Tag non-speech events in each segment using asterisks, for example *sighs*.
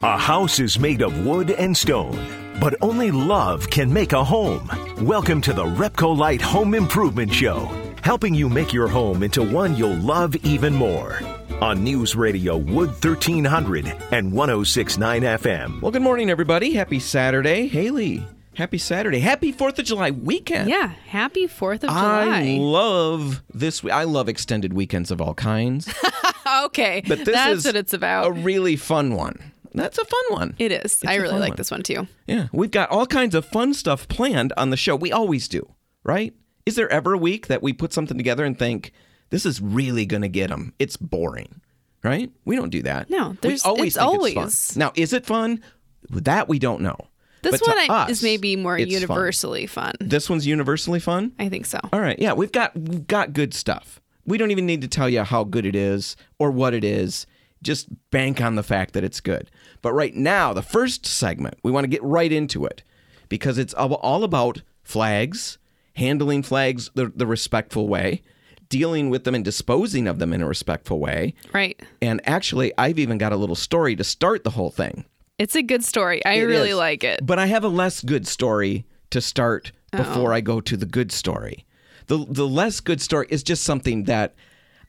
A house is made of wood and stone, but only love can make a home. Welcome to the Repcolite Home Improvement Show, helping you make your home into one you'll love even more. On News Radio Wood 1300 and 1069 FM. Well, good morning, everybody. Happy Saturday. Haley, happy Saturday. Happy 4th of July weekend. Yeah, happy 4th of July. I love this. I love extended weekends of all kinds, *laughs* okay, but this that's is what it's about. a really fun one. That's a fun one. It is. I really like one. this one too. Yeah, we've got all kinds of fun stuff planned on the show. We always do, right? Is there ever a week that we put something together and think this is really going to get them? It's boring, right? We don't do that. No, we there's- always it's always- it's fun. Now, is it fun? That we don't know. This But one I, us, is maybe more it's fun. universally fun. This one's universally fun. I think so. All right, yeah, we've got we've got good stuff. We don't even need to tell you how good it is or what it is. Just bank on the fact that it's good. But right now, the first segment, we want to get right into it because it's all about flags, handling flags the, the respectful way, dealing with them and disposing of them in a respectful way. Right. And actually, I've even got a little story to start the whole thing. It's a good story. I It really is. like it. But I have a less good story to start oh. before I go to the good story. The the less good story is just something that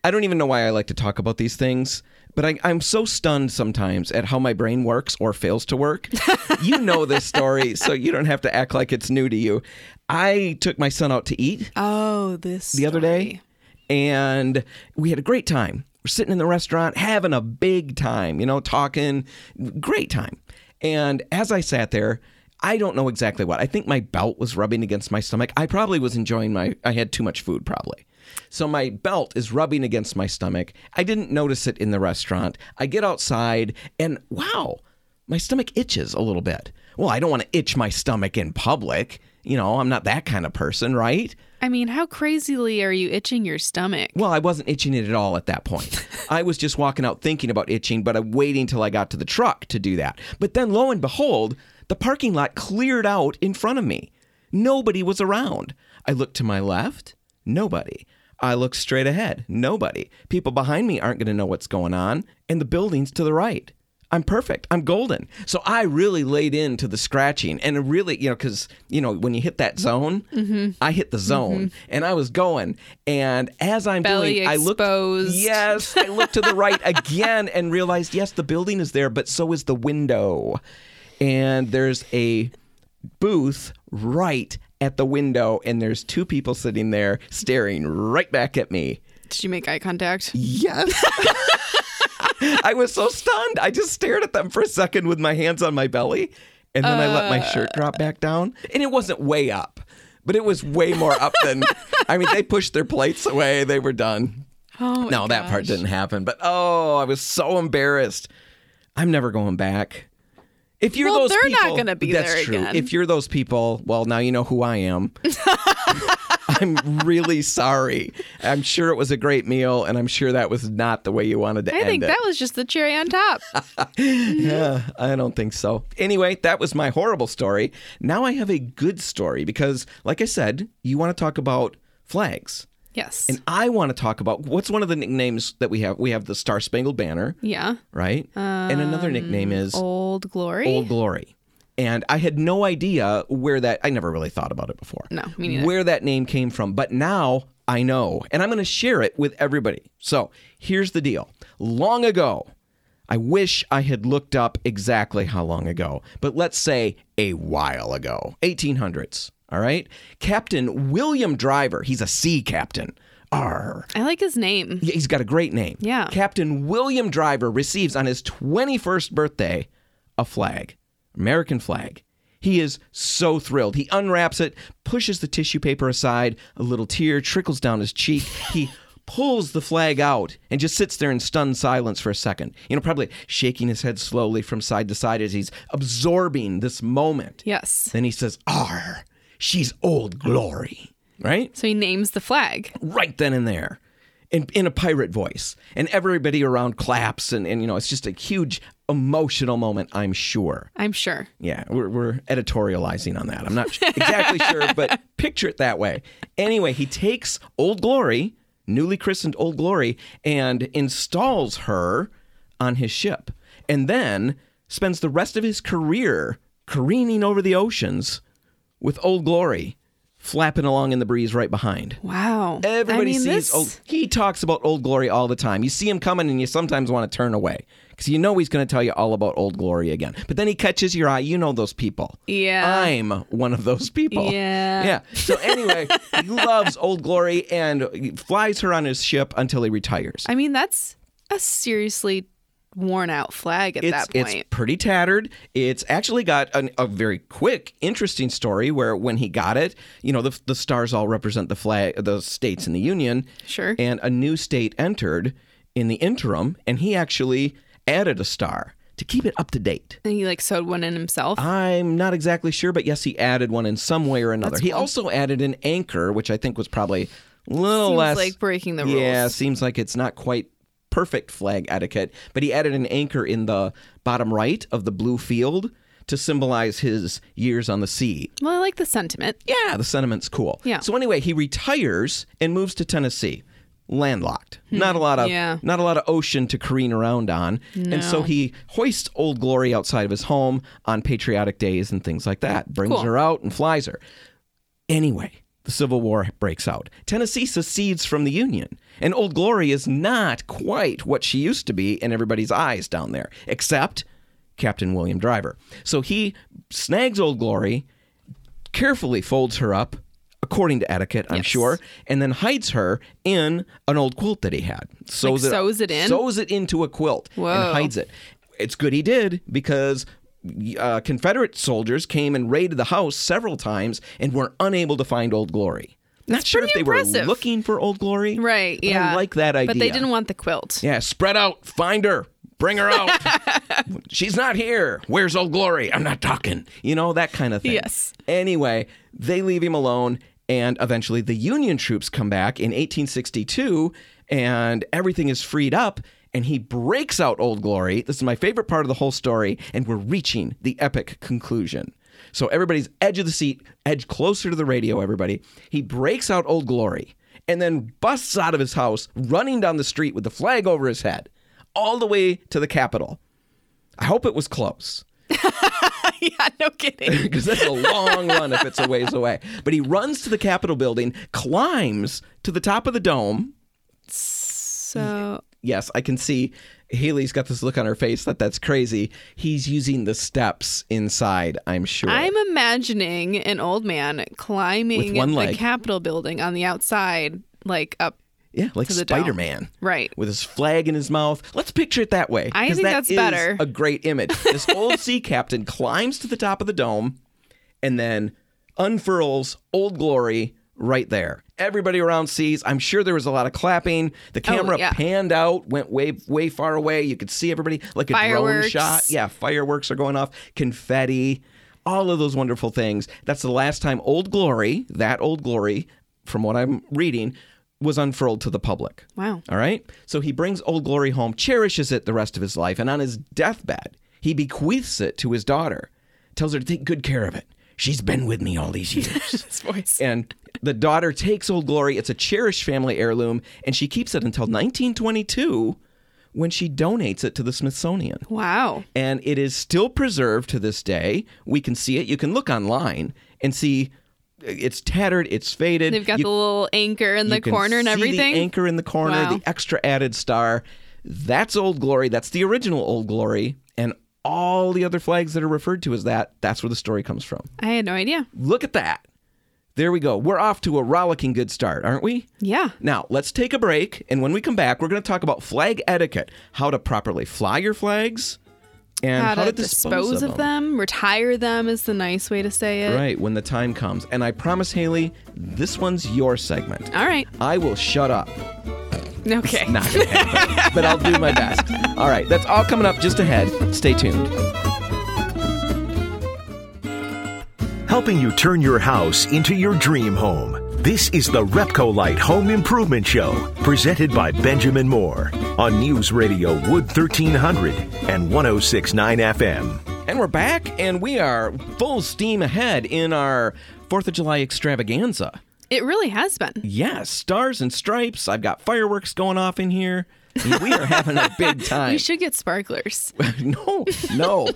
I don't even know why I like to talk about these things. But I, I'm so stunned sometimes at how my brain works or fails to work. you know this story, *laughs* so you don't have to act like it's new to you. I took my son out to eat Oh, this the other day, and we had a great time. We're sitting in the restaurant having a big time, you know, talking, great time. And as I sat there, I don't know exactly what. I think my belt was rubbing against my stomach. I probably was enjoying my, I had too much food probably. So my belt is rubbing against my stomach. I didn't notice it in the restaurant. I get outside and wow, my stomach itches a little bit. Well, I don't want to itch my stomach in public. You know, I'm not that kind of person, right? I mean, how crazily are you itching your stomach? Well, I wasn't itching it at all at that point. *laughs* I was just walking out thinking about itching, but I'm waiting till I got to the truck to do that. But then lo and behold, the parking lot cleared out in front of me. Nobody was around. I looked to my left, nobody. I look straight ahead, nobody. People behind me aren't going to know what's going on, and the building's to the right. I'm perfect. I'm golden. So I really laid into the scratching and it really, you know, because, you know, when you hit that zone, mm-hmm. I hit the zone mm-hmm. and I was going. And as I'm Belly doing, I looked. Yes, I looked to the right again and realized, yes, the building is there, but so is the window. And there's a booth right at the window, and there's two people sitting there staring right back at me. Did you make eye contact? Yes. *laughs* I was so stunned. I just stared at them for a second with my hands on my belly, and then I let my uh. shirt drop back down. And it wasn't way up, but it was way more up than. I mean, they pushed their plates away. They were done. Oh, No, that part didn't happen. But oh, I was so embarrassed. I'm never going back. If you're Well, those they're not people, gonna be that's there true. again. If you're those people, well, now you know who I am. *laughs* I'm really sorry. I'm sure it was a great meal, and I'm sure that was not the way you wanted to I think it. that was just the cherry on top. *laughs* Yeah, I don't think so. Anyway, that was my horrible story. Now I have a good story because, like I said, you want to talk about flags. Yes. And I want to talk about what's one of the nicknames that we have? We have the Star Spangled Banner, yeah. right? and another nickname is um, Old Glory. Old Glory. And I had no idea where that, I never really thought about it before. No, me neither. Where that name came from. But now I know. And I'm going to share it with everybody. So here's the deal. Long ago, I wish I had looked up exactly how long ago, but let's say a while ago, 1800s. All right. Captain William Driver, he's a sea captain. R. I like his name. Yeah, he's got a great name. Yeah. Captain William Driver receives on his 21st birthday a flag, American flag. He is so thrilled. He unwraps it, pushes the tissue paper aside, a little tear trickles down his cheek. He *laughs* pulls the flag out and just sits there in stunned silence for a second. You know, probably shaking his head slowly from side to side as he's absorbing this moment. Yes. Then he says, "R, she's old glory." Right? So he names the flag. right then and there in, in a pirate voice and everybody around claps and, and you know it's just a huge emotional moment i'm sure I'm sure. yeah we're, we're editorializing on that i'm not exactly sure *laughs* but picture it that way anyway he takes old glory newly christened old glory and installs her on his ship and then spends the rest of his career careening over the oceans with Old Glory flapping along in the breeze right behind. Wow. Everybody I mean, sees this, old. He talks about Old Glory all the time. You see him coming, and you sometimes want to turn away because you know he's going to tell you all about Old Glory again. But then he catches your eye. You know those people. Yeah. I'm one of those people. Yeah. Yeah. So anyway, *laughs* he loves Old Glory and flies her on his ship until he retires. I mean, that's a seriously worn out flag at it's, that point. it's pretty tattered. It's actually got an, a very quick, interesting story where when he got it, you know, the, the stars all represent the flag, the states in the Union. Sure. And a new state entered in the interim, and he actually added a star to keep it up to date. and he like sewed one in himself. I'm not exactly sure, but yes, he added one in some way or another. He also added an anchor, which I think was probably a little Seems less like breaking the rules. Yeah, seems like it's not quite perfect flag etiquette, but he added an anchor in the bottom right of the blue field to symbolize his years on the sea. well, I like the sentiment. Yeah, the sentiment's cool. Yeah. So anyway, he retires and moves to Tennessee. Landlocked. Not a lot of Hmm. Yeah. not a lot of ocean to careen around on. And so he hoists Old Glory outside of his home on patriotic days and things like that. Brings Cool. her out and flies her. Anyway, the Civil War breaks out. Tennessee secedes from the Union, and Old Glory is not quite what she used to be in everybody's eyes down there, except Captain William Driver. So he snags Old Glory, carefully folds her up, according to etiquette, I'm Yes. sure, and then hides her in an old quilt that he had. Sews Like sews it in? Sews it into a quilt Whoa. and hides it. It's good he did because uh, Confederate soldiers came and raided the house several times and were unable to find Old Glory. Not sure if they were looking for Old Glory. Right. Yeah. I like that idea. But they didn't want the quilt. Yeah, spread out, find her, bring her out. *laughs* She's not here. Where's Old Glory? I'm not talking. You know, that kind of thing. Yes. Anyway, they leave him alone, and eventually the Union troops come back in 1862, and everything is freed up. And he breaks out Old Glory. This is my favorite part of the whole story, and we're reaching the epic conclusion. So everybody's edge of the seat, edge closer to the radio, everybody. He breaks out Old Glory and then busts out of his house, running down the street with the flag over his head, all the way to the Capitol. I hope it was close *laughs* yeah. No kidding. *laughs* because that's a long run if it's a ways away. But he runs to the Capitol building, climbs to the top of the dome. So Yes, I can see Haley's got this look on her face that that's crazy. He's using the steps inside, I'm sure. I'm imagining an old man climbing the. Capitol building on the outside, like up. yeah, like to the dome. Spider Man. Right. With his flag in his mouth. Let's picture it that way. I think that that's is better. A great image. This old *laughs* sea captain climbs to the top of the dome and then unfurls Old Glory right there. Everybody around sees. I'm sure there was a lot of clapping. The oh, camera Oh, yeah. panned out, went way, way far away. You could see everybody like a drone shot. Yeah, fireworks are going off, confetti, all of those wonderful things. That's the last time Old Glory, that Old Glory, from what I'm reading, was unfurled to the public. Wow. All right? So he brings Old Glory home, cherishes it the rest of his life, and on his deathbed, he bequeaths it to his daughter, tells her to take good care of it. She's been with me all these years. *laughs* His voice. and the daughter takes Old Glory. It's a cherished family heirloom, and she keeps it until 1922 when she donates it to the Smithsonian. Wow. And it is still preserved to this day. We can see it. You can look online and see uh, it's tattered, it's faded. They've got You- the little anchor in the corner and see everything. The anchor in the corner, Wow. the extra added star. That's Old Glory. That's the original Old Glory. And all the other flags that are referred to as that, that's where the story comes from. I had no idea. Look at that. There we go. We're off to a rollicking good start, aren't we? Yeah. Now, let's take a break. And when we come back, we're going to talk about flag etiquette how to properly fly your flags and How, how, to dispose, dispose of them. retire them is the nice way to say it. Right, when the time comes. And I promise, Haley, this one's your segment. All right. I will shut up. Okay. *laughs* Not happen, but I'll do my best. All right, that's all coming up just ahead. Stay tuned. helping you turn your house into your dream home. This is the Repcolite Home Improvement Show, presented by Benjamin Moore on News Radio Wood 1300 and 1069 FM. And we're back, and we are full steam ahead in our 4th of July extravaganza. It really has been. Yes, stars and stripes. I've got fireworks going off in here. We are having a big *laughs* time. You should get sparklers. *laughs* no, no.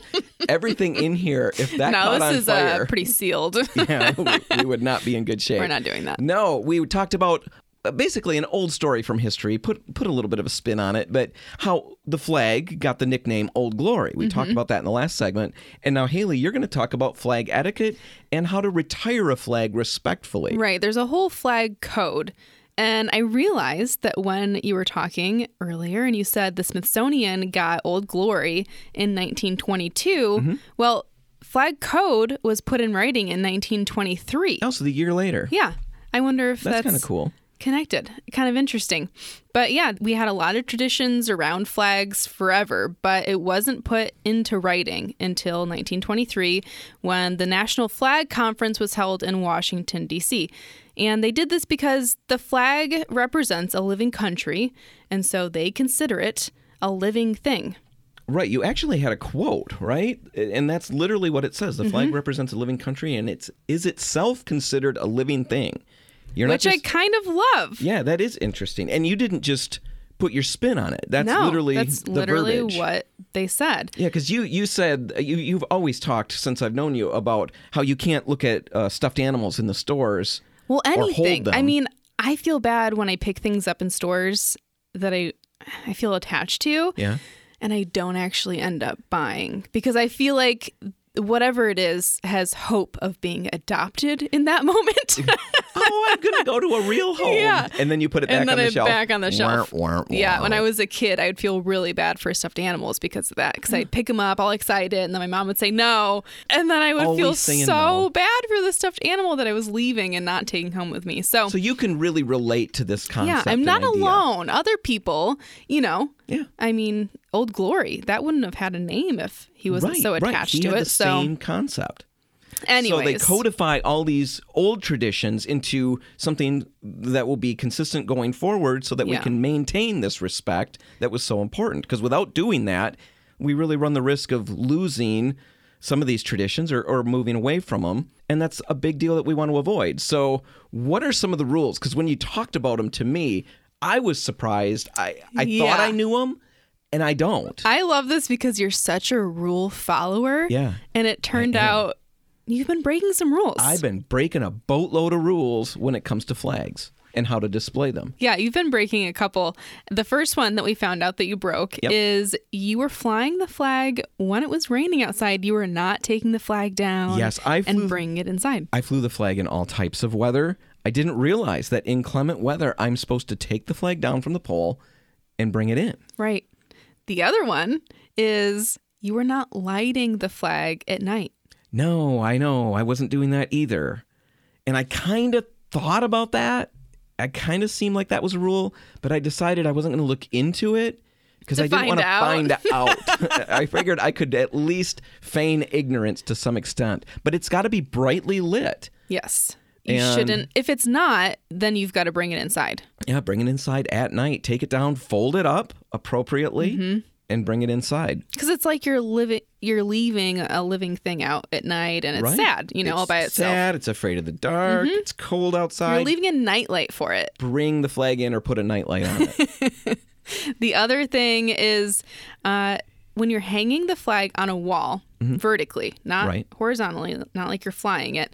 Everything in here, if that no, caught on this is fire, uh, pretty sealed. *laughs* yeah, we, we would not be in good shape. We're not doing that. No, we talked about basically an old story from history. Put put a little bit of a spin on it, but how the flag got the nickname Old Glory. We Mm-hmm. talked about that in the last segment, and now Haley, you're going to talk about flag etiquette and how to retire a flag respectfully. Right. There's a whole flag code. And I realized that when you were talking earlier and you said the Smithsonian got Old Glory in 1922, Mm-hmm. well, flag code was put in writing in 1923. Also, the year later. Yeah. I wonder if That's that's, kind of cool. Connected. Kind of interesting. But yeah, we had a lot of traditions around flags forever, but it wasn't put into writing until 1923 when the National Flag Conference was held in Washington, D.C. And they did this because the flag represents a living country, and so they consider it a living thing. Right, you actually had a quote, right? And that's literally what it says. The flag Mm-hmm. represents a living country and it's is itself considered a living thing. You're Which not I kind of love. Yeah, that is interesting. And you didn't just put your spin on it. That's no, literally that's the literally verbiage. what they said. Yeah, because you you said you you've always talked since I've known you about how you can't look at uh, stuffed animals in the stores. Well, anything. I mean, I feel bad when I pick things up in stores that I I feel attached to Yeah. and I don't actually end up buying because I feel like whatever it is has hope of being adopted in that *laughs* moment. oh, I'm gonna go to a real *laughs* home. Yeah. And then you put it back and then on the shelf. back on the shelf. Yeah, when. I was a kid, I would feel really bad for stuffed animals because of that. Because I'd pick them up all excited, and then my mom would say no, and then I would Always feel so no. bad for the stuffed animal that I was leaving and not taking home with me. So, So you can really relate to this concept. yeah, I'm not alone. Other people, you know, Yeah. I mean, Old Glory, that wouldn't have had a name if he wasn't right, so right. attached He to it. The so, same concept. anyways, So they codify all these old traditions into something that will be consistent going forward so that we can maintain this respect that was so important. Because without doing that, we really run the risk of losing some of these traditions or, or moving away from them. And that's a big deal that we want to avoid. So, what are some of the rules? Because when you talked about them to me, I was surprised. I, I Yeah. thought I knew them, and I don't. I love this because you're such a rule follower. Yeah, And it turned out you've been breaking some rules. I've been breaking a boatload of rules when it comes to flags and how to display them. Yeah, you've been breaking a couple. The first one that we found out that you broke Yep. is you were flying the flag when it was raining outside. You were not taking the flag down Yes, I flew- and bringing it inside. I flew the flag in all types of weather. I didn't realize that in inclement weather, I'm supposed to take the flag down from the pole and bring it in. Right. The other one is you were not lighting the flag at night. No, I know. I wasn't doing that either. And I kind of thought about that. I kind of seemed like that was a rule, but I decided I wasn't going to look into it because I didn't want to find out. *laughs* *laughs* I figured I could at least feign ignorance to some extent, but it's got to be brightly lit. Yes. You And- shouldn't. If it's not, then you've got to bring it inside. Yeah, bring it inside at night. Take it down, fold it up appropriately, Mm-hmm. and bring it inside. Because it's like you're living, you're leaving a living thing out at night, and it's Right? sad, you know, all by itself. Mm-hmm. Sad. It's afraid of the dark. It's cold outside. You're leaving a nightlight for it. Bring the flag in or put a nightlight on it. *laughs* The other thing is uh, when you're hanging the flag on a wall vertically, not Mm-hmm. Right. horizontally, not like you're flying it.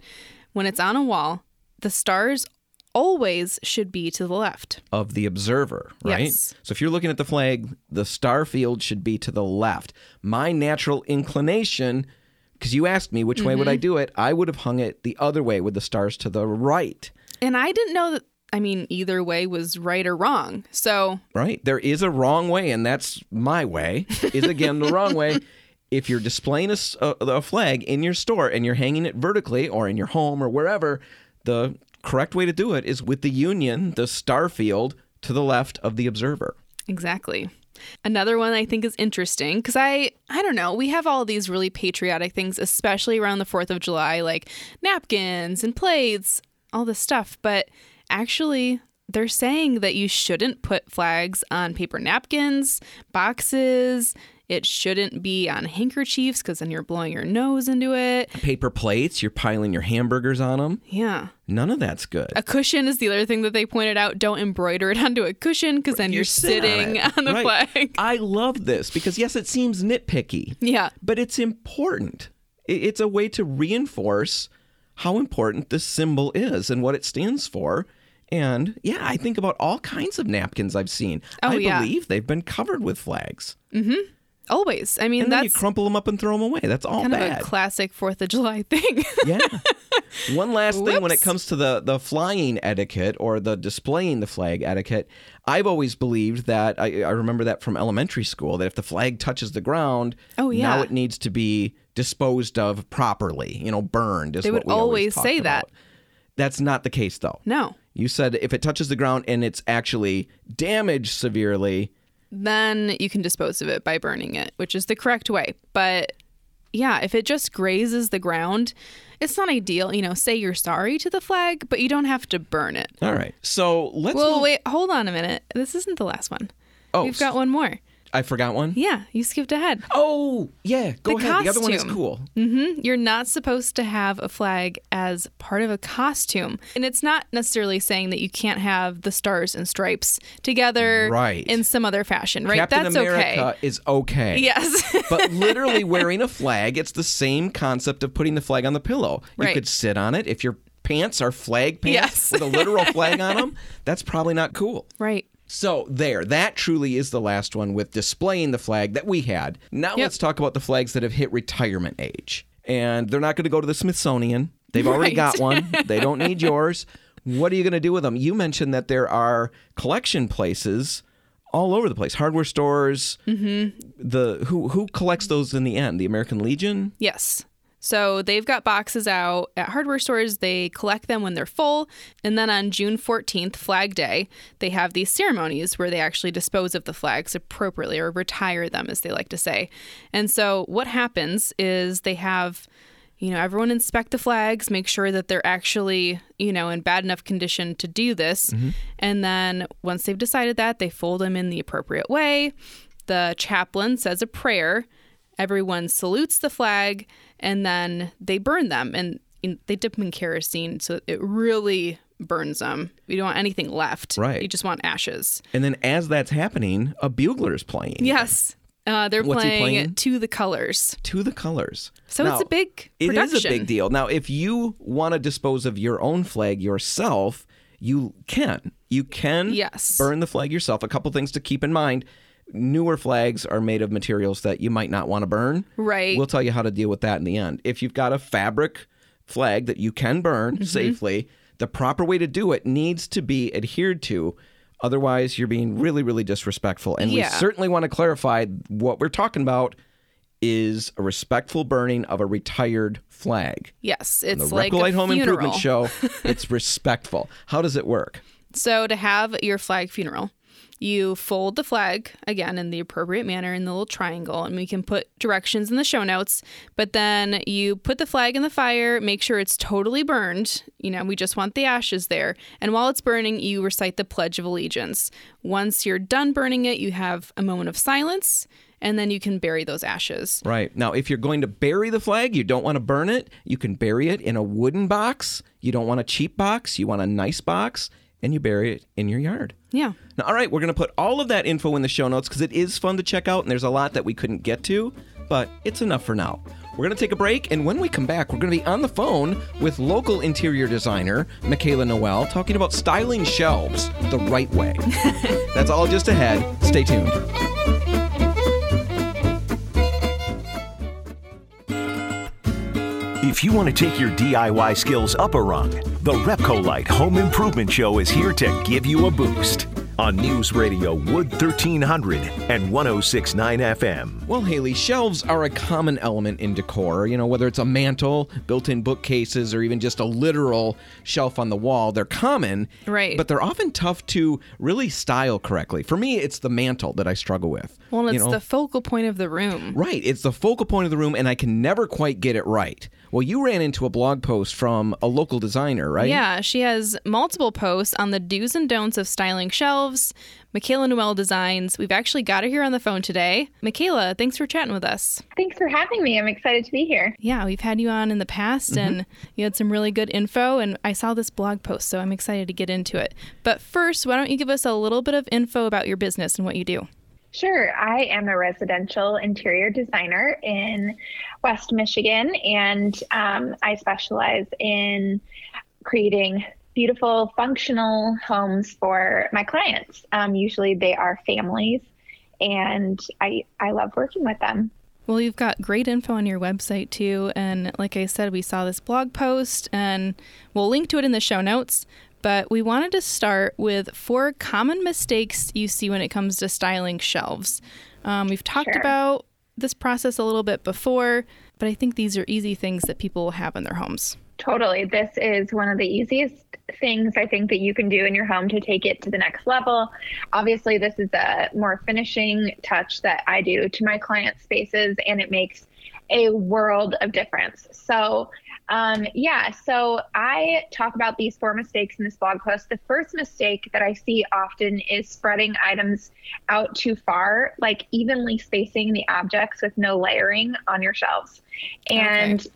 When it's on a wall, the stars always should be to the left. of the observer, right? Yes. So if you're looking at the flag, the star field should be to the left. My natural inclination, because you asked me which way would I Mm-hmm. do it, I would have hung it the other way with the stars to the right. And I didn't know that. I mean, either way was right or wrong. So Right? There is a wrong way, and that's my way. Is again the wrong way. *laughs* If you're displaying a flag in your store and you're hanging it vertically or in your home or wherever, the correct way to do it is with the union, the star field, to the left of the observer. Exactly. Another one I think is interesting because I I don't know we have all these really patriotic things especially around the 4th of July like napkins and plates all this stuff but actually they're saying that you shouldn't put flags on paper napkins boxes It shouldn't be on handkerchiefs because then you're blowing your nose into it. Paper plates, you're piling your hamburgers on them. Yeah. None of that's good. A cushion is the other thing that they pointed out. Don't embroider it *laughs* onto a cushion because then you're, sit sitting it. on, the Right. flag. I love this because, yes, it seems nitpicky. Yeah. but it's important. It's a way to reinforce how important this symbol is and what it stands for. And yeah, I think about all kinds of napkins I've seen. Oh, I yeah. believe they've been covered with flags. Mm-hmm. Always. I mean, And then you crumple them up and throw them away. That's all kind bad. of a classic Fourth of July *laughs* thing. yeah. *laughs* One last thing when it comes to the the flying etiquette or the displaying the flag etiquette, I've always believed that I, I remember that from elementary school that if the flag touches the ground, Oh, yeah. now it needs to be disposed of properly. You know, burned. Is They what would we always talked say that. That's not the case though. no. You said if it touches the ground and it's actually damaged severely, Then you can dispose of it by burning it, which is the correct way. But yeah, if it just grazes the ground, it's not ideal. You know, say you're sorry to the flag, but you don't have to burn it. all right. So let's. Well, move- wait, hold on a minute. This isn't the last one. Oh, We've got one more. I forgot one. Yeah, you skipped ahead. Oh, yeah. Go The ahead. The other one is costume. cool. Mm-hmm. You're not supposed to have a flag as part of a costume. And it's not necessarily saying that you can't have the stars and stripes together Right. in some other fashion, right? Captain That's America okay. is okay. Yes. but *laughs* literally wearing a flag, it's the same concept of putting the flag on the pillow. You Right. could sit on it. If your pants are flag pants Yes. with a literal flag on *laughs* them, that's probably not cool. right. So there, that truly is the last one with displaying the flag that we had. Now Yep. let's talk about the flags that have hit retirement age. And they're not going to go to the Smithsonian. They've already got one. *laughs* They don't need yours. What are you going to do with them? You mentioned that there are collection places all over the place. Hardware stores. Mm-hmm. The who who collects those in the end? The American Legion. Yes. So they've got boxes out at hardware stores. They collect them when they're full. And then on June 14th, Flag Day, they have these ceremonies where they actually dispose of the flags appropriately or retire them, as they like to say. And so what happens is they have. You know, everyone inspect the flags, make sure that they're actually, you know, in bad enough condition to do this. Mm-hmm. And then once they've decided that, they fold them in the appropriate way. The chaplain says a prayer everyone salutes the flag and then they burn them and they dip them in kerosene so it really burns them we don't want anything left Right. you just want ashes And then as that's happening, a bugler is playing. yes uh, they're What's playing, playing? to the colors To the colors. so it's a big It production is a big deal. Now, if you want to dispose of your own flag yourself, you can. You can Yes. burn the flag yourself. A couple things to keep in mind. Newer flags are made of materials that you might not want to burn. Right. We'll tell you how to deal with that in the end. If you've got a fabric flag that you can burn Mm-hmm. safely, the proper way to do it needs to be adhered to. Otherwise, you're being really, really disrespectful. And we certainly want to clarify what we're talking about is a respectful burning of a retired flag. yes The it's like Repcolite a Home funeral. Improvement Show, *laughs* it's respectful. How does it work? So, to have your flag funeral, you fold the flag again in the appropriate manner in the little triangle, and we can put directions in the show notes. But then you put the flag in the fire, make sure it's totally burned. You know, we just want the ashes there. And while it's burning, you recite the Pledge of Allegiance. Once you're done burning it, you have a moment of silence, and then you can bury those ashes. Right. Now, if you're going to bury the flag, you don't want to burn it, you can bury it in a wooden box. You don't want a cheap box, you want a nice box, and you bury it in your yard. Yeah. Now, all right, we're going to put all of that info in the show notes because it is fun to check out, and there's a lot that we couldn't get to, but it's enough for now. We're going to take a break, and when we come back, we're going to be on the phone with local interior designer Michaela Noel talking about styling shelves the right way. *laughs* That's all just ahead. Stay tuned. If you want to take your DIY skills up a rung, the Repcolite Home Improvement Show is here to give you a boost. On News Radio Wood 1300 and 1069 FM. Well, Haley, shelves are a common element in decor. You know, whether it's a mantle, built in bookcases, or even just a literal shelf on the wall, they're common. Right. But they're often tough to really style correctly. For me, it's the mantle that I struggle with. Well, and You it's know? the focal point of the room. Right. It's the focal point of the room, and I can never quite get it right. Well, you ran into a blog post from a local designer, right? Yeah, she has multiple posts on the do's and don'ts of styling shelves Shelves, Michaela Noel Designs. We've actually got her here on the phone today. Michaela, thanks for chatting with us. Thanks for having me. I'm excited to be here. Yeah, we've had you on in the past mm-hmm. and you had some really good info, and I saw this blog post, so I'm excited to get into it. But first, why don't you give us a little bit of info about your business and what you do? Sure. I am a residential interior designer in West Michigan, and um, I specialize in creating beautiful, functional homes for my clients. Um, usually they are families, and I, I love working with them. Well, you've got great info on your website too. And like I said, we saw this blog post, and we'll link to it in the show notes. But we wanted to start with four common mistakes you see when it comes to styling shelves. Um, we've talked sure. about this process a little bit before, but I think these are easy things that people have in their homes. Totally. This is one of the easiest things I think that you can do in your home to take it to the next level. Obviously, this is a more finishing touch that I do to my client spaces, and it makes a world of difference. So, um, yeah, so I talk about these four mistakes in this blog post. The first mistake that I see often is spreading items out too far, like evenly spacing the objects with no layering on your shelves. And okay.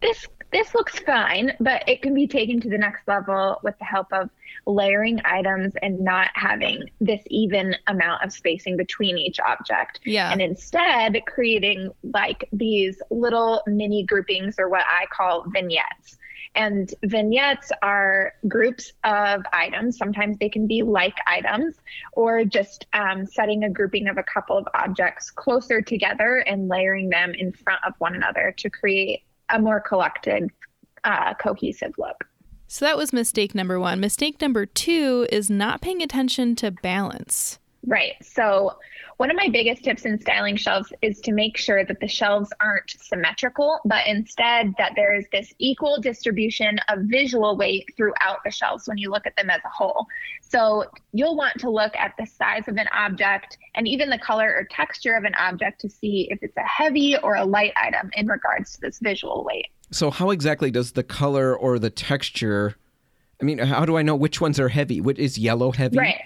this this looks fine, but it can be taken to the next level with the help of layering items and not having this even amount of spacing between each object. Yeah. And instead creating like these little mini groupings or what I call vignettes. And vignettes are groups of items. Sometimes they can be like items or just um, setting a grouping of a couple of objects closer together and layering them in front of one another to create a more collected, uh, cohesive look. So that was mistake number one. Mistake number two is not paying attention to balance. Right. So, one of my biggest tips in styling shelves is to make sure that the shelves aren't symmetrical, but instead that there is this equal distribution of visual weight throughout the shelves when you look at them as a whole. So, you'll want to look at the size of an object and even the color or texture of an object to see if it's a heavy or a light item in regards to this visual weight. So, how exactly does the color or the texture I mean, how do I know which ones are heavy? What is yellow heavy? Right.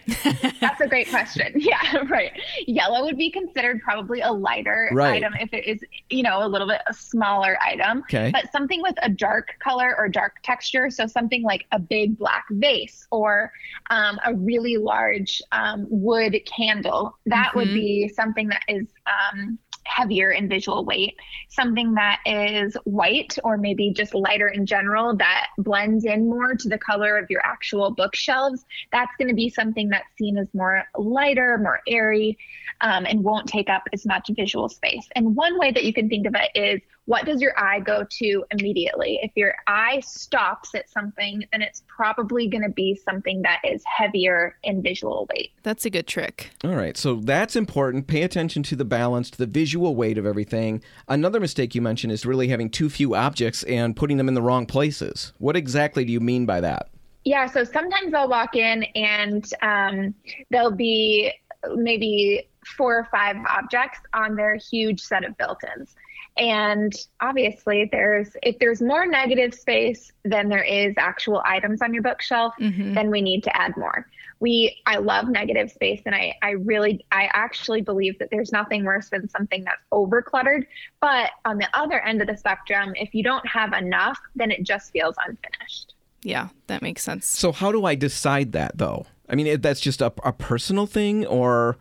That's a great question. *laughs* Yeah, right. Yellow would be considered probably a lighter right. item if it is, you know, a little bit a smaller item. Okay. But something with a dark color or dark texture, so something like a big black vase or um, a really large um, wood candle, that mm-hmm. would be something that is um, heavier in visual weight, something that is white or maybe just lighter in general that blends in more to the color of your actual bookshelves, that's going to be something that's seen as more lighter, more airy, um, and won't take up as much visual space. And one way that you can think of it is what does your eye go to immediately? If your eye stops at something, then it's probably going to be something that is heavier in visual weight. That's a good trick. All right. So that's important. Pay attention to the balance, to the visual weight of everything. Another mistake you mentioned is really having too few objects and putting them in the wrong places. What exactly do you mean by that? Yeah, so sometimes I'll walk in and um, there'll be maybe four or five objects on their huge set of built-ins. And obviously, there's if there's more negative space than there is actual items on your bookshelf, mm-hmm. then we need to add more. We I love negative space, and I I really I actually believe that there's nothing worse than something that's over cluttered. But on the other end of the spectrum, if you don't have enough, then it just feels unfinished. Yeah, that makes sense. So how do I decide that though? I mean, that's just a, a personal thing, or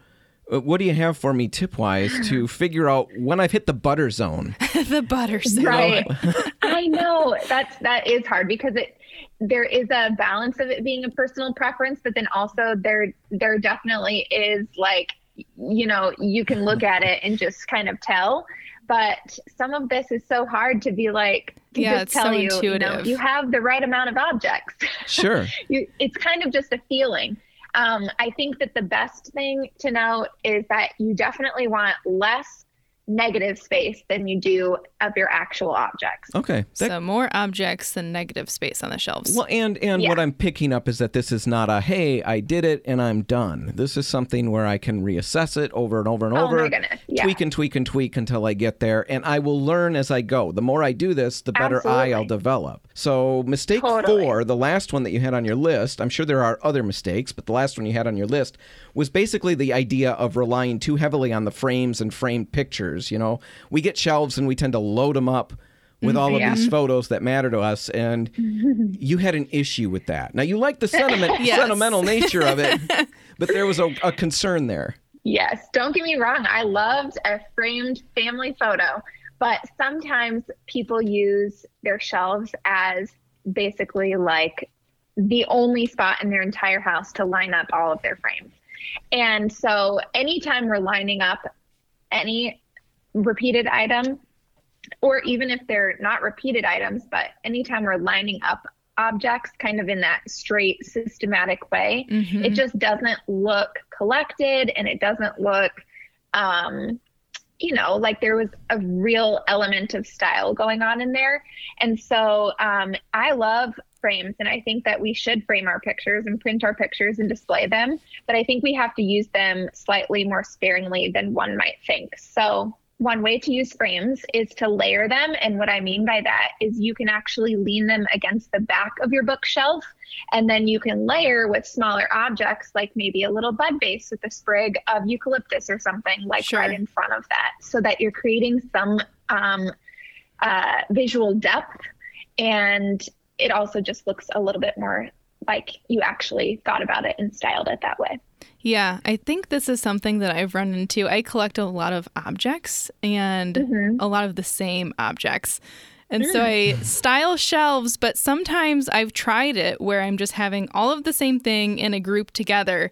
Uh, what do you have for me tip wise to *sighs* figure out when I've hit the butter zone? *laughs* the butter zone. Right. *laughs* I know that's that is hard because it there is a balance of it being a personal preference, but then also there there definitely is like you know, you can look at it and just kind of tell. But some of this is so hard to be like to yeah, just tell so you, intuitive. you know, you have the right amount of objects. *laughs* Sure. you, it's kind of just a feeling. Um, I think that the best thing to know is that you definitely want less negative space than you do of your actual objects. Okay. That- so more objects than negative space on the shelves. well, and and Yeah. what I'm picking up is that this is not a hey, I did it and I'm done. This is something where I can reassess it over and over and Oh over, my goodness, yeah. tweak and tweak and tweak until I get there, and I will learn as I go. The more I do this, the better eye I'll develop. So mistake Totally. four, the last one that you had on your list, I'm sure there are other mistakes, but the last one you had on your list was basically the idea of relying too heavily on the frames and framed pictures. You know, we get shelves and we tend to load them up with mm, all of Yeah. these photos that matter to us, and *laughs* you had an issue with that. Now you like the sentiment, *laughs* Yes. sentimental nature of it, *laughs* but there was a, a concern there. Yes, don't get me wrong. I loved a framed family photo, but sometimes people use their shelves as basically like the only spot in their entire house to line up all of their frames. And so anytime we're lining up any repeated item, or even if they're not repeated items, but anytime we're lining up objects kind of in that straight systematic way, Mhm. it just doesn't look collected and it doesn't look um you know like there was a real element of style going on in there and so um i love frames and i think that we should frame our pictures and print our pictures and display them but i think we have to use them slightly more sparingly than one might think so one way to use frames is to layer them. And what I mean by that is you can actually lean them against the back of your bookshelf. And then you can layer with smaller objects, like maybe a little bud vase with a sprig of eucalyptus or something, like Sure. right in front of that, so that you're creating some um, uh, visual depth. And it also just looks a little bit more like you actually thought about it and styled it that way. Yeah, I think this is something that I've run into. I collect a lot of objects and Mm-hmm. a lot of the same objects. And so Mm. I *sighs* style shelves, but sometimes I've tried it where I'm just having all of the same thing in a group together.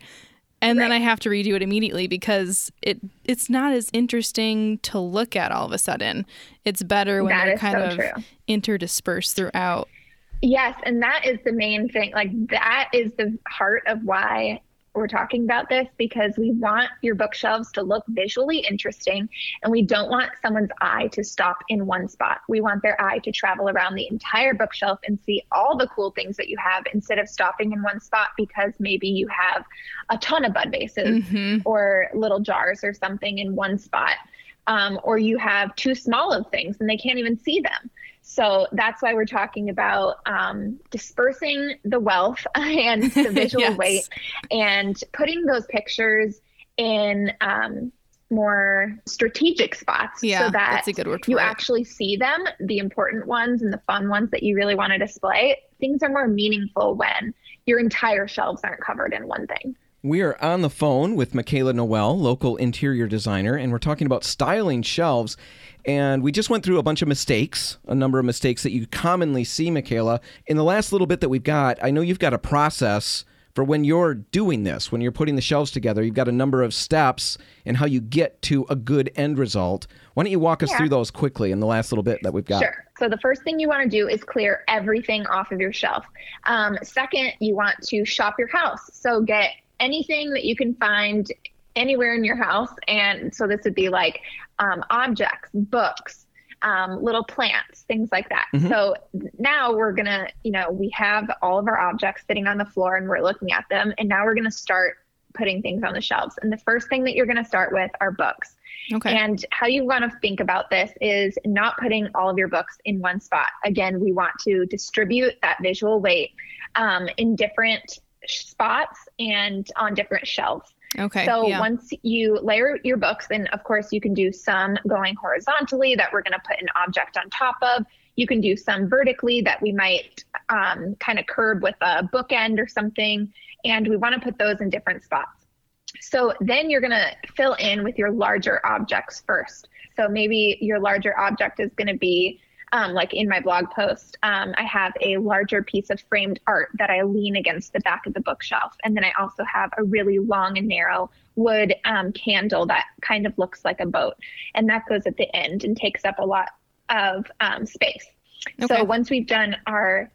And then I have to redo it immediately because it it's not as interesting to look at all of a sudden. It's better when That they're kind so of true. interdispersed throughout. Yes, and that is the main thing. Like that is the heart of why we're talking about this because we want your bookshelves to look visually interesting and we don't want someone's eye to stop in one spot. We want their eye to travel around the entire bookshelf and see all the cool things that you have instead of stopping in one spot because maybe you have a ton of bud vases Mhm. or little jars or something in one spot. Um, or you have too small of things and they can't even see them. So that's why we're talking about um, dispersing the wealth *laughs* and the *laughs* visual Yes. weight and putting those pictures in um, more strategic spots Yeah, so that that's a good word you it. actually see them, the important ones and the fun ones that you really want to display. Things are more meaningful when your entire shelves aren't covered in one thing. We are on the phone with Michaela Noel, local interior designer, and we're talking about styling shelves. And we just went through a bunch of mistakes, a number of mistakes that you commonly see, Michaela. In the last little bit that we've got, I know you've got a process for when you're doing this, when you're putting the shelves together. You've got a number of steps and how you get to a good end result. Why don't you walk us Yeah. through those quickly in the last little bit that we've got? Sure. So the first thing you want to do is clear everything off of your shelf. Um, second, you want to shop your house. So get anything that you can find anywhere in your house. And so this would be like um, objects, books, um, little plants, things like that. So now we're going to, you know, we have all of our objects sitting on the floor and we're looking at them. And now we're going to start putting things on the shelves. And the first thing that you're going to start with are books. Okay. And how you want to think about this is not putting all of your books in one spot. Again, we want to distribute that visual weight um, in different spots and on different shelves. Okay. So yeah. once you layer your books, and of course you can do some going horizontally that we're going to put an object on top of. You can do some vertically that we might um, kind of curb with a bookend or something. And we want to put those in different spots. So then you're going to fill in with your larger objects first. So maybe your larger object is going to be um, like in my blog post, um, I have a larger piece of framed art that I lean against the back of the bookshelf. And then I also have a really long and narrow wood um, candle that kind of looks like a boat. And that goes at the end and takes up a lot of um, space. Okay. So once we've done our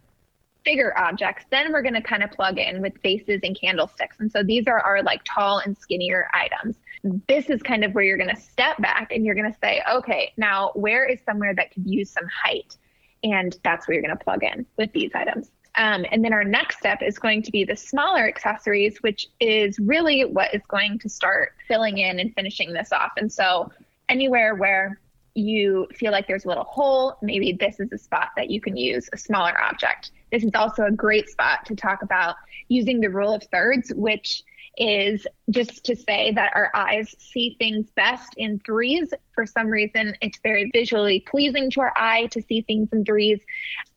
bigger objects, then we're going to kind of plug in with vases and candlesticks. And so these are our like tall and skinnier items. This is kind of where you're going to step back and you're going to say, okay, now where is somewhere that could use some height? And that's where you're going to plug in with these items. Um, and then our next step is going to be the smaller accessories, which is really what is going to start filling in and finishing this off. And so anywhere where you feel like there's a little hole, maybe this is a spot that you can use a smaller object. This is also a great spot to talk about using the rule of thirds, which is just to say that our eyes see things best in threes. For some reason, it's very visually pleasing to our eye to see things in threes.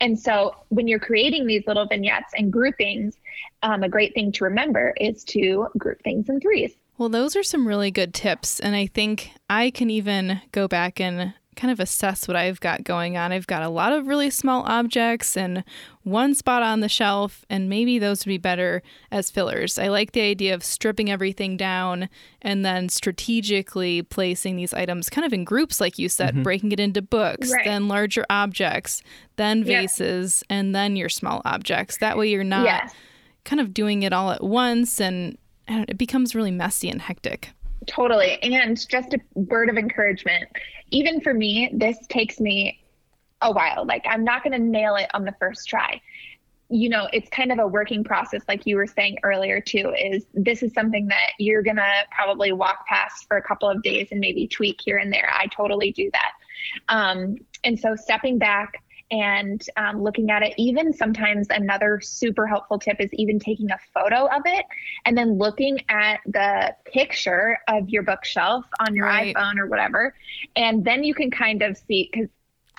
And so when you're creating these little vignettes and groupings, um, a great thing to remember is to group things in threes. Well, those are some really good tips. And I think I can even go back and kind of assess what I've got going on. I've got a lot of really small objects and one spot on the shelf, and maybe those would be better as fillers. I like the idea of stripping everything down and then strategically placing these items kind of in groups, like you said, mm-hmm. breaking it into books, right. then larger objects, then vases, yeah. and then your small objects. That way you're not. Yes. Kind of doing it all at once and it becomes really messy and hectic. Totally. And just a word of encouragement. Even for me, this takes me a while. Like, I'm not going to nail it on the first try. You know, it's kind of a working process, like you were saying earlier, too. Is this is something that you're going to probably walk past for a couple of days and maybe tweak here and there. I totally do that. Um, and so, stepping back, and um, looking at it. Even sometimes another super helpful tip is even taking a photo of it and then looking at the picture of your bookshelf on your right. iPhone or whatever. And then you can kind of see, because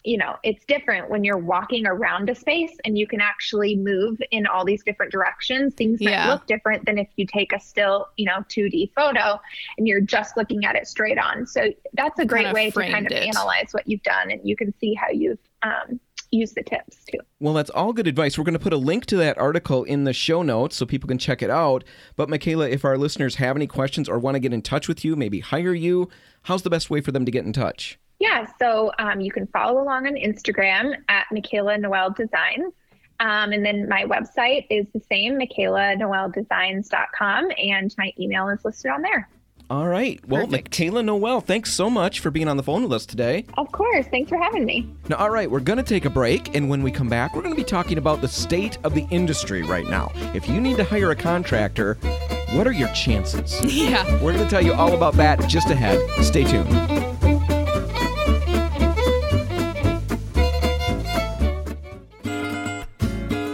you know, it's different when you're walking around a space and you can actually move in all these different directions. Things might yeah. look different than if you take a still, you know, 2D photo and you're just looking at it straight on. So that's a great kind of way to kind of it. analyze what you've done and you can see how you've um, use the tips too. Well, that's all good advice. We're going to put a link to that article in the show notes so people can check it out. But, Michaela, if our listeners have any questions or want to get in touch with you, maybe hire you, how's the best way for them to get in touch? Yeah, so um, you can follow along on Instagram at Michaela Noel Designs. Um, and then my website is the same, michaelanoeldesigns.com, and my email is listed on there. All right. Well, Perfect. Michaela Noel, thanks so much for being on the phone with us today. Of course. Thanks for having me. Now, all right, we're going to take a break. And when we come back, we're going to be talking about the state of the industry right now. If you need to hire a contractor, what are your chances? *laughs* Yeah. We're going to tell you all about that just ahead. Stay tuned.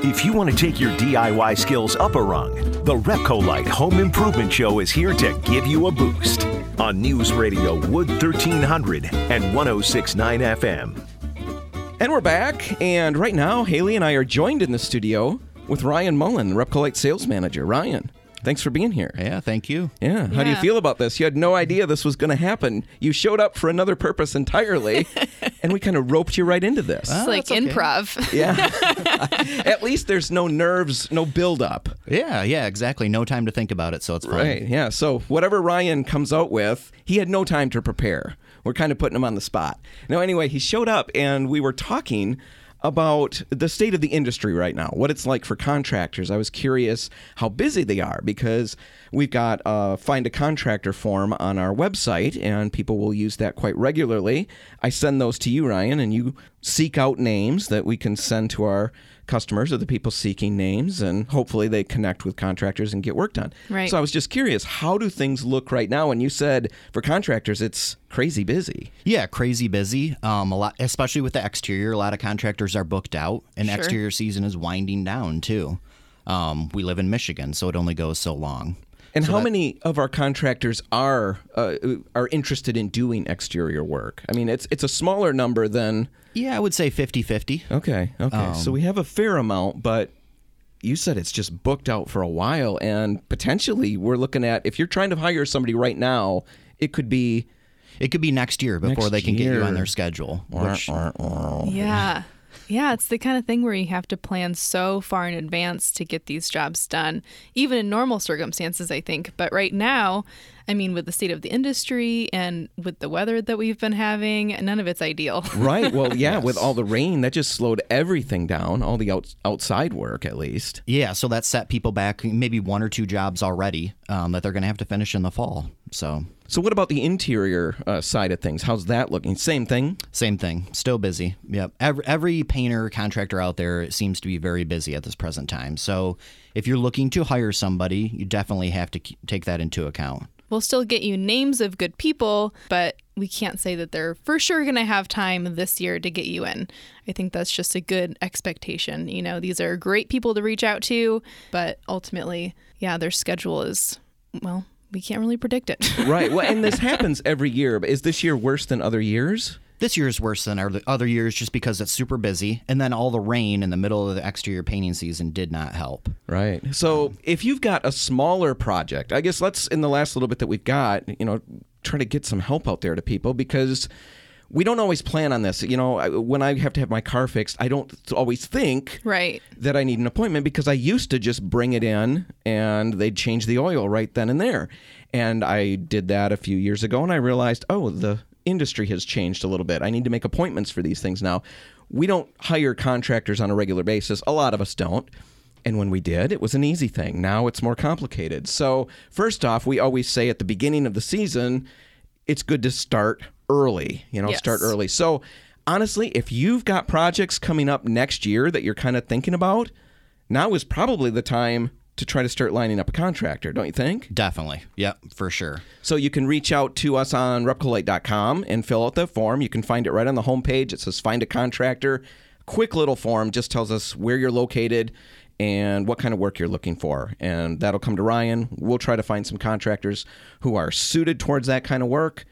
If you want to take your DIY skills up a rung, the Repcolite Home Improvement Show is here to give you a boost on News Radio Wood 1300 and 1069 FM. And we're back, and right now, Haley and I are joined in the studio with Ryan Mullen, Repcolite Sales Manager. Ryan. Thanks for being here. Yeah, thank you. Yeah. How yeah. do you feel about this? You had no idea this was going to happen. You showed up for another purpose entirely, *laughs* and we kind of roped you right into this. It's ah, like okay. improv. Yeah. *laughs* *laughs* At least there's no nerves, no build up. Yeah, yeah, exactly. No time to think about it, so it's fine. Right. Yeah. So whatever Ryan comes out with, he had no time to prepare. We're kind of putting him on the spot. Now, anyway, he showed up, and we were talking about the state of the industry right now, what it's like for contractors. I was curious how busy they are because we've got a find a contractor form on our website and people will use that quite regularly. I send those to you, Ryan, and you seek out names that we can send to our customers or the people seeking names and hopefully they connect with contractors and get work done. Right. So I was just curious, how do things look right now? And you said for contractors it's crazy busy. Yeah, crazy busy. Um, a lot, especially with the exterior. A lot of contractors are booked out, and sure. exterior season is winding down too. Um, we live in Michigan, so it only goes so long. And so how that, many of our contractors are uh, are interested in doing exterior work? I mean, it's it's a smaller number than yeah, I would say 50-50. Okay, okay. Um, so we have a fair amount, but you said it's just booked out for a while, and potentially we're looking at if you're trying to hire somebody right now, it could be. It could be next year before next they can year. get you on their schedule. Which, yeah. Yeah, it's the kind of thing where you have to plan so far in advance to get these jobs done, even in normal circumstances, I think. But right now, I mean, with the state of the industry and with the weather that we've been having, none of it's ideal. *laughs* Right. Well, yeah, with all the rain, that just slowed everything down, all the out- outside work at least. Yeah, so that set people back maybe one or two jobs already um, that they're going to have to finish in the fall. So So, what about the interior uh, side of things? How's that looking? Same thing? same thing, still busy. Yep. Every, every painter contractor out there seems to be very busy at this present time. So if you're looking to hire somebody, you definitely have to k- take that into account. We'll still get you names of good people, but we can't say that they're for sure going to have time this year to get you in. I think that's just a good expectation. You know, these are great people to reach out to, but ultimately, yeah, their schedule is, well, we can't really predict it. Right. Well, and this *laughs* happens every year. But is this year worse than other years? This year is worse than our other years just because it's super busy. And then all the rain in the middle of the exterior painting season did not help. Right. So if you've got a smaller project, I guess let's in the last little bit that we've got, you know, try to get some help out there to people because we don't always plan on this. You know, when I have to have my car fixed, I don't always think right. that I need an appointment because I used to just bring it in and they'd change the oil right then and there. And I did that a few years ago and I realized, oh, the industry has changed a little bit. I need to make appointments for these things now. We don't hire contractors on a regular basis. A lot of us don't. And when we did, it was an easy thing. Now it's more complicated. So, first off, we always say at the beginning of the season, it's good to start early, you know, Yes. start early. So, honestly, if you've got projects coming up next year that you're kind of thinking about, now is probably the time to try to start lining up a contractor, don't you think? Definitely. Yep, for sure. So you can reach out to us on repcolite.com and fill out the form. You can find it right on the homepage. It says find a contractor. Quick little form just tells us where you're located and what kind of work you're looking for. And that'll come to Ryan. We'll try to find some contractors who are suited towards that kind of work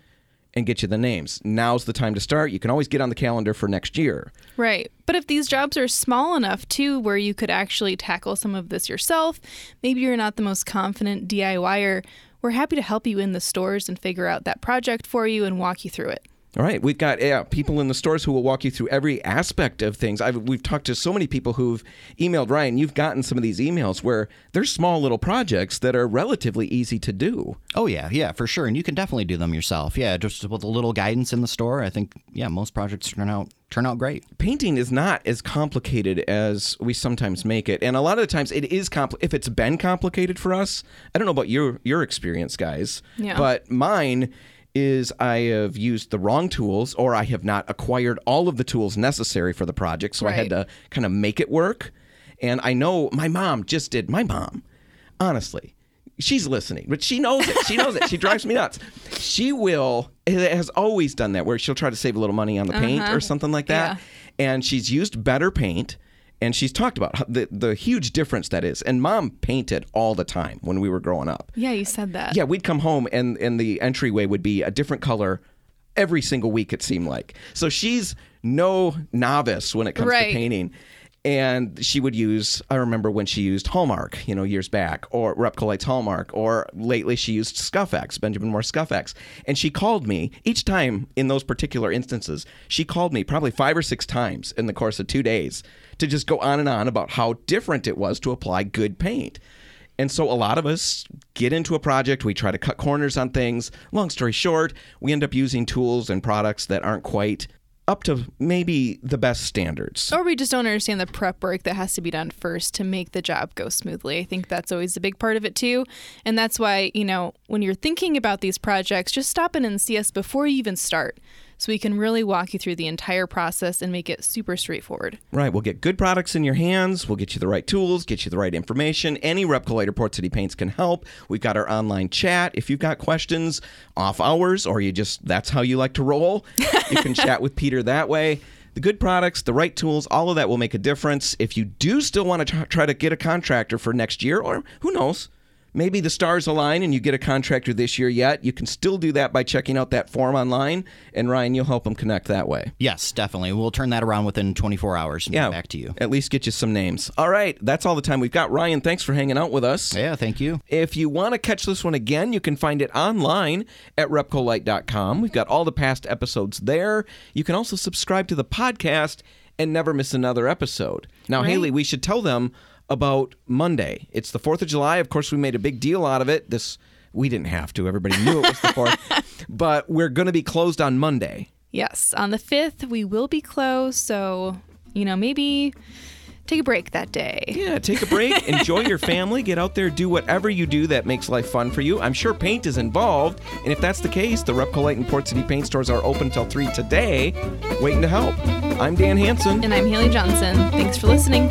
and get you the names. Now's the time to start. You can always get on the calendar for next year. Right. But if these jobs are small enough too where you could actually tackle some of this yourself, maybe you're not the most confident DIYer, we're happy to help you in the stores and figure out that project for you and walk you through it. All right, we've got yeah, people in the stores who will walk you through every aspect of things. I've, we've talked to so many people who've emailed Ryan. You've gotten some of these emails where they're small little projects that are relatively easy to do. Oh yeah, yeah, for sure. And you can definitely do them yourself. Yeah, just with a little guidance in the store, I think yeah, most projects turn out turn out great. Painting is not as complicated as we sometimes make it, and a lot of the times it is compl- If it's been complicated for us, I don't know about your your experience, guys, Yeah. but mine is I have used the wrong tools or I have not acquired all of the tools necessary for the project, so I had to kind of make it work. And I know my mom just did. My mom, honestly, she's listening, but she knows it. She knows it. She drives me nuts. She will, it has always done that, where she'll try to save a little money on the paint or uh-huh. something like that. And she's used better paint. And she's talked about how the, the huge difference that is. And mom painted all the time when we were growing up. Yeah, you said that. Yeah, we'd come home and and the entryway would be a different color every single week. It seemed like so she's no novice when it comes Right. to painting. And she would use, I remember when she used Hallmark, you know, years back, or Repcolite's Hallmark, or lately she used Scuff-X, Benjamin Moore Scuff-X. And she called me each time in those particular instances, she called me probably five or six times in the course of two days to just go on and on about how different it was to apply good paint. And so a lot of us get into a project, we try to cut corners on things. Long story short, we end up using tools and products that aren't quite up to maybe the best standards. Or we just don't understand the prep work that has to be done first to make the job go smoothly. I think that's always a big part of it too. And that's why, you know, when you're thinking about these projects, just stop in and see us before you even start. So we can really walk you through the entire process and make it super straightforward. Right, we'll get good products in your hands. We'll get you the right tools, get you the right information. Any Repcolite or Port City Paints can help. We've got our online chat. If you've got questions off hours or you just that's how you like to roll, you can *laughs* chat with Peter that way. The good products, the right tools, all of that will make a difference. If you do still want to try to get a contractor for next year, or who knows, maybe the stars align and you get a contractor this year yet, you can still do that by checking out that form online. And Ryan, you'll help them connect that way. Yes, definitely. We'll turn that around within 24 hours and Yeah. get back to you. At least get you some names. All right, that's all the time we've got. Ryan, thanks for hanging out with us. Yeah, thank you. If you want to catch this one again, you can find it online at repcolite.com. We've got all the past episodes there. You can also subscribe to the podcast and never miss another episode. Now, Haley, we should tell them about Monday. It's the 4th of July. Of course, we made a big deal out of it. This We didn't have to. Everybody knew it was the 4th. *laughs* but we're going to be closed on Monday. Yes, on the 5th, we will be closed. So, you know, maybe take a break that day. Yeah, take a break, *laughs* enjoy your family, get out there, do whatever you do that makes life fun for you. I'm sure paint is involved, and if that's the case, the Repcolite and Port City paint stores are open until 3 today, waiting to help. I'm Dan Hanson. And I'm Haley Johnson. Thanks for listening.